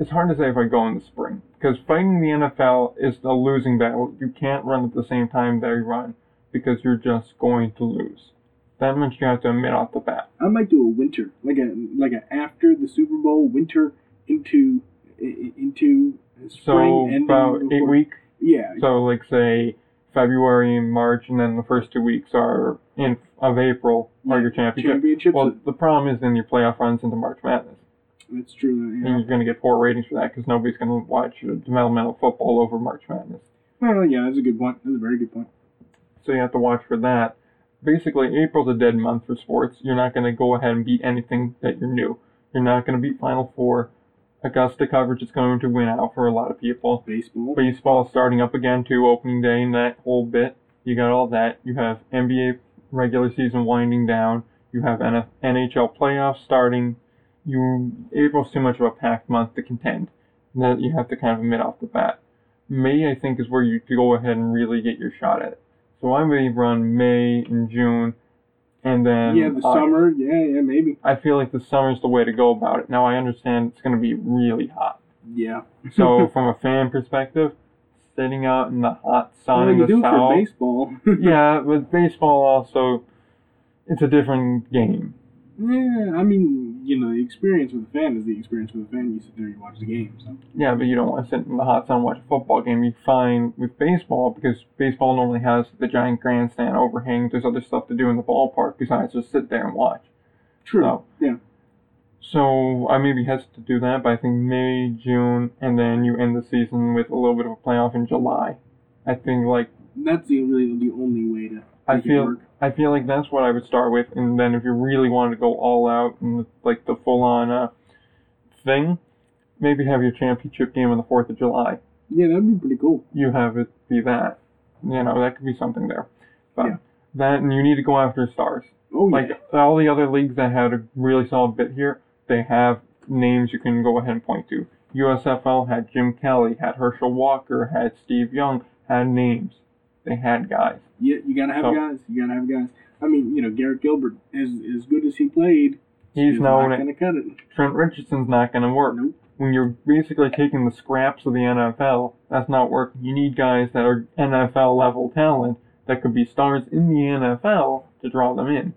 it's hard to say if I go in the spring because fighting the NFL is a losing battle. You can't run at the same time they run because you're just going to lose. That much you have to admit off the bat. I might do a winter, like a like a after the Super Bowl winter into into spring. So about eight before- weeks. Yeah, So like say February and March, and then the first two weeks are in of April are your championship. championships. Well, the problem is then your playoff runs into March Madness, that's true. and you're going to get poor ratings for that because nobody's going to watch developmental football over March Madness. Well, yeah, that's a good point. That's a very good point. So you have to watch for that. Basically, April's a dead month for sports. You're not going to go ahead and beat anything that you're new. You're not going to beat Final Four. Augusta coverage is going to win out for a lot of people. Baseball. Baseball is starting up again too, opening day and that whole bit. You got all that. You have NBA regular season winding down. You have NF NHL playoffs starting. You April's too much of a packed month to contend. That you have to kind of admit off the bat. May I think is where you go ahead and really get your shot at it. So I may run May and June, and then yeah, the August. summer. Yeah, yeah, maybe. I feel like the summer's the way to go about it. Now I understand it's going to be really hot. Yeah. So (laughs) from a fan perspective, sitting out in the hot sun well, in the do it for south. baseball. (laughs) yeah, but baseball also, it's a different game. yeah, I mean, you know, the experience with the fan is the experience with the fan. You sit there, and you watch the game. So Yeah, but you don't want to sit in the hot sun and watch a football game. You find with baseball because baseball normally has the giant grandstand overhang. There's other stuff to do in the ballpark besides just sit there and watch. true. So- Yeah. So I maybe hesitate to do that, but I think May, June, and then you end the season with a little bit of a playoff in July. I think like That's the really the only way to I feel work. I feel like that's what I would start with, and then if you really wanted to go all out and like the full on uh, thing, maybe have your championship game on the Fourth of July. Yeah, that'd be pretty cool. You have it be that, you know, that could be something there. But Yeah. that and you need to go after stars. Oh Like yeah. all the other leagues that had a really solid bit here, they have names you can go ahead and point to. USFL had Jim Kelly, had Herschel Walker, had Steve Young, had names. They had guys. Yeah, you gotta have So- guys. You gotta have guys. I mean, you know, Garrett Gilbert, as as good as he played, He's known not gonna cut it. Trent Richardson's not to work. Nope. When you're basically taking the scraps of the NFL, that's not working. You need guys that are NFL level talent that could be stars in the NFL to draw them in.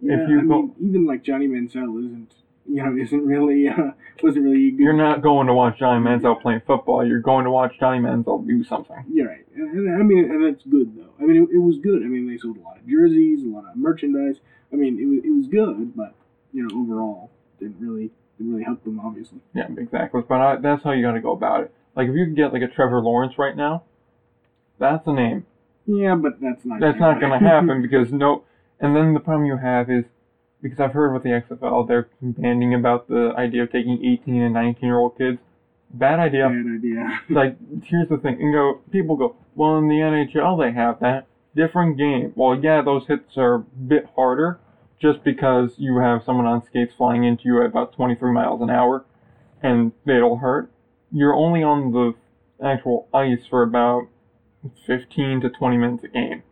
Yeah, you I go- mean, even like Johnny Manziel isn't, you know, isn't really, (laughs) uh, wasn't really good. You're not going to watch Johnny Manziel playing football. You're going to watch Johnny Manziel do something. You're right. And, I mean, and that's good though. I mean, it, it was good. I mean, they sold a lot of jerseys, a lot of merchandise. I mean, it was it was good, but you know, overall, didn't really didn't really help them, obviously. Yeah, exactly. But I, that's how you got to go about it. Like if you could get like a Trevor Lawrence right now, that's a name. Yeah, but that's not. That's not going to happen (laughs) because no. And then the problem you have is because I've heard with the XFL, they're banding about the idea of taking 18 and 19 year old kids. Bad idea. Bad idea. (laughs) Like here's the thing, and go people go, well in the NHL they have that different game. Well, yeah, those hits are a bit harder, just because you have someone on skates flying into you at about 23 miles an hour, and it'll hurt. You're only on the actual ice for about 15 to 20 minutes a game,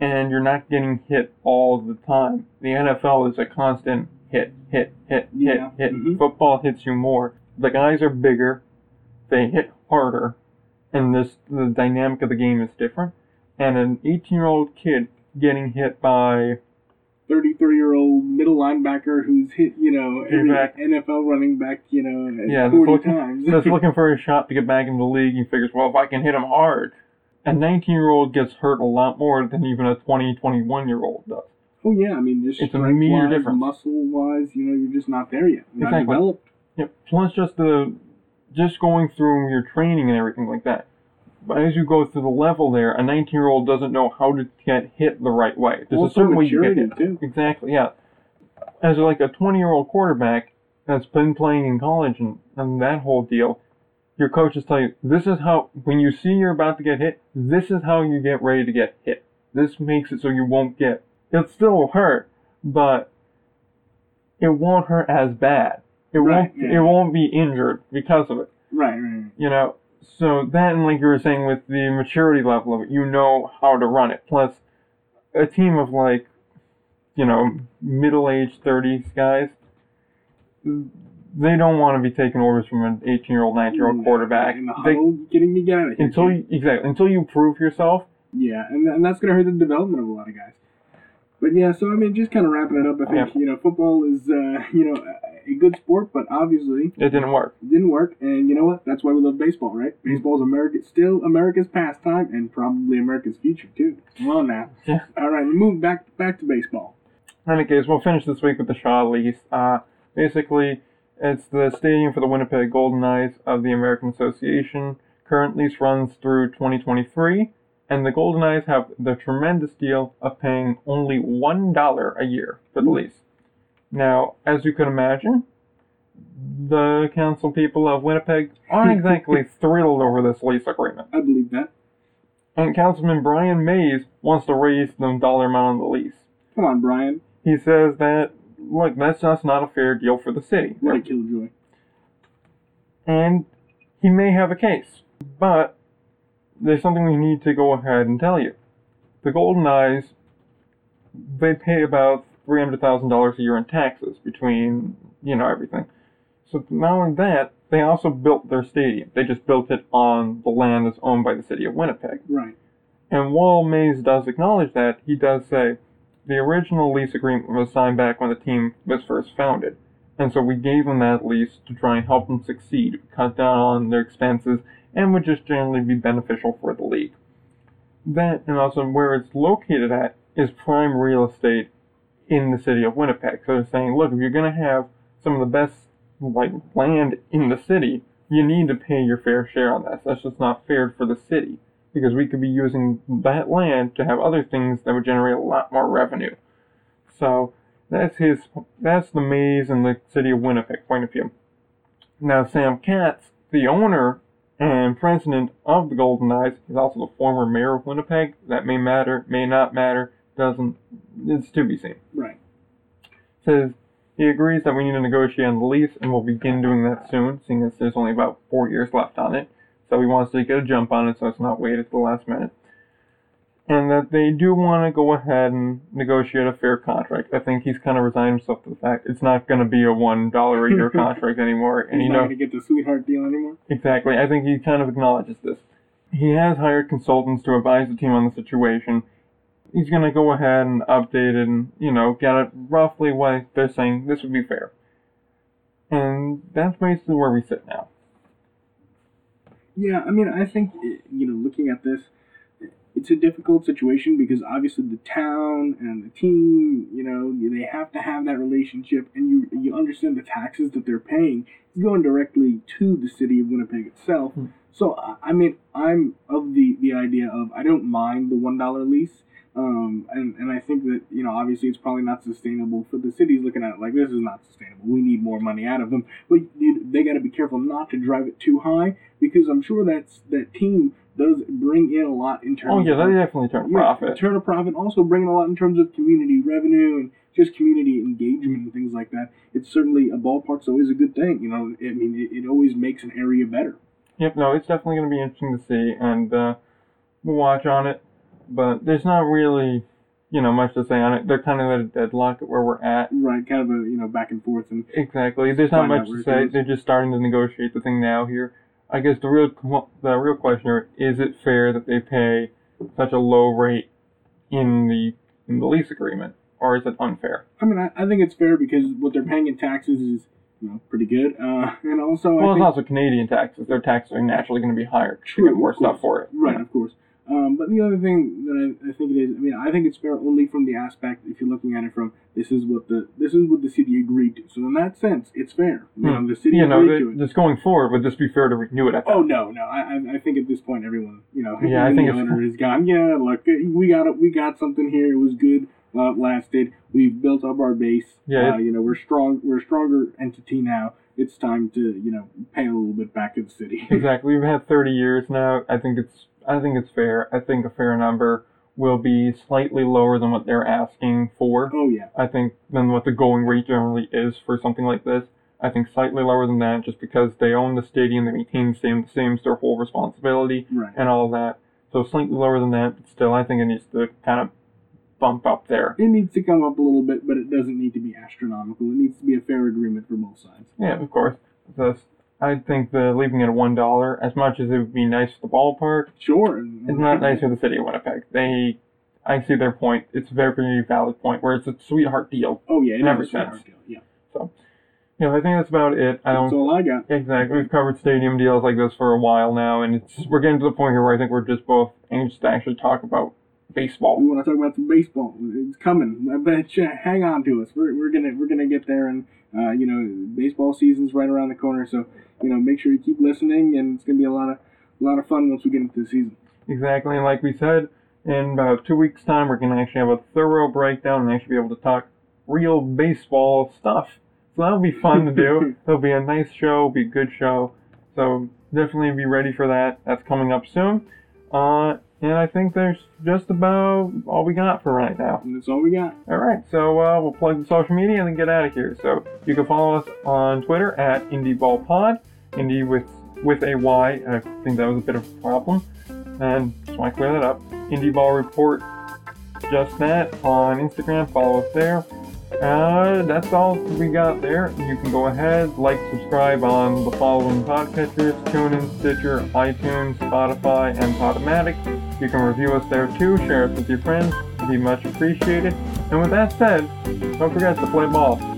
and you're not getting hit all the time. The NFL is a constant hit, hit, hit, Yeah. hit, hit. Mhm. Football hits you more. The guys are bigger, they hit harder, and this the dynamic of the game is different. And an 18 year old kid getting hit by 33 year old middle linebacker who's hit, you know, every Exactly. NFL running back, you know, Yeah, 40 looking- times. just (laughs) looking for a shot to get back into the league, he figures, well, if I can hit him hard. A 19 year old gets hurt a lot more than even a 20, 21 year old does. oh, yeah, I mean, just It's a wise, difference. muscle wise, you know, you're just not there yet. You're Exactly. Not developed. Yep. Plus just the just going through your training and everything like that. But as you go through the level there, a 19 year old doesn't know how to get hit the right way. There's Also a certain way you get hit. too. Exactly, yeah. As like a 20 year old quarterback that's been playing in college and, and that whole deal, your coaches tell you, this is how, when you see you're about to get hit, this is how you get ready to get hit. This makes it so you won't get, it'll still hurt, but it won't hurt as bad. It Right, won't, yeah. it won't be injured because of it Right, right, right. you know so that and like you were saying with the maturity level of it you know how to run it plus a team of like you know middle-aged 30s guys they don't want to be taking orders from an 18 year old 19 year old quarterback They- kidding me? Out of here. until you exactly until you prove yourself Yeah, and, and that's going to hurt the development of a lot of guys. But yeah, so I mean, just kind of wrapping it up, I think, you know, football is, uh, (laughs) you know, a good sport, but obviously it didn't work it didn't work. And you know what? That's why we love baseball, right? Baseball's America, still America's pastime and probably America's future, too. Come on now. Yeah. All right, we move back, back to baseball. In any case, we'll finish this week with the Shaw lease. Uh, basically, it's the stadium for the Winnipeg Goldeyes of the American Association. Current lease runs through 2023, and the Goldeyes have the tremendous deal of paying only $1 a year for the lease. Now, as you can imagine, the council people of Winnipeg aren't exactly (laughs) thrilled over this lease agreement. I believe that. And Councilman Brian Mayes wants to raise the dollar amount on the lease. Come on, Brian. He says that, look, that's just not a fair deal for the city. What a killjoy. And he may have a case. But there's something we need to go ahead and tell you. The Goldeyes, they pay about $300,000 a year in taxes between, you know, everything. So not only that, they also built their stadium. They just built it on the land that's owned by the city of Winnipeg. Right. And while Mayes does acknowledge that, he does say the original lease agreement was signed back when the team was first founded. And so we gave them that lease to try and help them succeed, cut down on their expenses, and would just generally be beneficial for the league. That, and also where it's located at, is prime real estate in the city of Winnipeg. So they're saying, look, if you're going to have some of the best like land in the city, you need to pay your fair share on that. That's just not fair for the city because we could be using that land to have other things that would generate a lot more revenue. So that's his that's the Mayes and the city of Winnipeg point of view. Now Sam Katz, the owner and president of the Goldeyes, is also the former mayor of Winnipeg. That may matter, may not matter, doesn't it's to be seen. Right. Says he agrees that we need to negotiate on the lease and we'll begin doing that soon, seeing as there's only about four years left on it. So he wants to get a jump on it so it's not waited till the last minute. And that they do want to go ahead and negotiate a fair contract. I think he's kind of resigned himself to the fact it's not going to be a one dollar a year (laughs) contract anymore. And He's you not know going to get the sweetheart deal anymore. exactly. I think he kind of acknowledges this. He has hired consultants to advise the team on the situation. He's going to go ahead and update it and you know get it roughly what they're saying. This would be fair. And that's basically where we sit now. Yeah, I mean, I think eh, you know, looking at this, it's a difficult situation because obviously the town and the team, you know, they have to have that relationship, and you you understand the taxes that they're paying is going directly to the city of Winnipeg itself. Hmm. So I- I mean, I'm of the the idea of I don't mind the one dollar lease. Um, and, and I think that, you know, obviously it's probably not sustainable for the cities looking at it like this is not sustainable. We need more money out of them. But they got to be careful not to drive it too high because I'm sure that's that team does bring in a lot in terms Oh yeah, they definitely turn a yeah, profit. turn a profit, also bringing a lot in terms of community revenue and just community engagement and things like that. It's certainly a ballpark's always a good thing. You know, I mean, it, it always makes an area better. Yep, no, it's definitely going to be interesting to see, and uh, we'll watch on it. But there's not really, you know, much to say on it. They're kind of at a deadlock at where we're at. Right, kind of a you know back and forth and Exactly. There's not much to say. They're just starting to negotiate the thing now here. I guess the real the real question here, is it fair that they pay such a low rate in the in the lease agreement, or is it unfair? I mean, I, I think it's fair because what they're paying in taxes is, you know, pretty good. Uh, (laughs) and also, Well, I it's also Canadian taxes. Their taxes are naturally going to be higher True, get more stuff for it. right, of course. Um, but the other thing that I, I think it is, I mean, I think it's fair only from the aspect if you're looking at it from this is what the this is what the city agreed to. So in that sense, it's fair. You know, the city Hmm. You know, agreed to it. just going forward, would this be fair to renew it at? Oh no, no. I, I- think at this point, everyone, you know, Yeah, I think the owner has gone. Yeah, look, we got it. We got something here. It was good while it lasted. We've built up our base. Yeah, uh, you know, we're strong. We're a stronger entity now. It's time to, you know, pay a little bit back to the city. (laughs) Exactly. We've had 30 years now. I think it's I think it's fair. I think a fair number will be slightly lower than what they're asking for. oh yeah, I think than what the going rate generally is for something like this. I think slightly lower than that, just because they own the stadium, they maintain the same, the same their whole responsibility right. and all of that. So slightly lower than that, but still, I think it needs to kind of bump up there. It needs to come up a little bit, but it doesn't need to be astronomical. It needs to be a fair agreement for both sides. Yeah, of course. Thus, I think the leaving it at one dollar, as much as it would be nice for the ballpark, Sure. It's not nice for the city of Winnipeg. They, I see their point. It's a very, very valid point where it's a sweetheart deal. Oh yeah, it in is every sense. deal, Yeah. You know, I think that's about it. I don't all I got. exactly. We've covered stadium deals like this for a while now, and it's we're getting to the point here where I think we're just both anxious to actually talk about We want to talk about some baseball. It's coming. I bet you. Hang on to us. We're, we're gonna we're gonna get there, and uh, you know, baseball season's right around the corner. So you know, make sure you keep listening, and it's gonna be a lot of a lot of fun once we get into the season. Exactly, and like we said, in about two weeks' time, we're gonna actually have a thorough breakdown and actually be able to talk real baseball stuff. So that'll be fun to do. (laughs) It'll be a nice show, be a good show. So definitely be ready for that. That's coming up soon. Uh, and I think there's just about all we got for right now. And that's all we got. All right, so uh, we'll plug the social media and then get out of here. So you can follow us on Twitter at IndieBallPod, Indie with with a Y. I think that was a bit of a problem, and just I clear that up. Indie Ball Report, just that on Instagram. Follow us there. Uh, that's all we got there. You can go ahead, like, subscribe on the following podcatchers: TuneIn, Stitcher, iTunes, Spotify, and Podomatic. You can review us there too. Share us with your friends. It'd be much appreciated. And with that said, don't forget to play ball.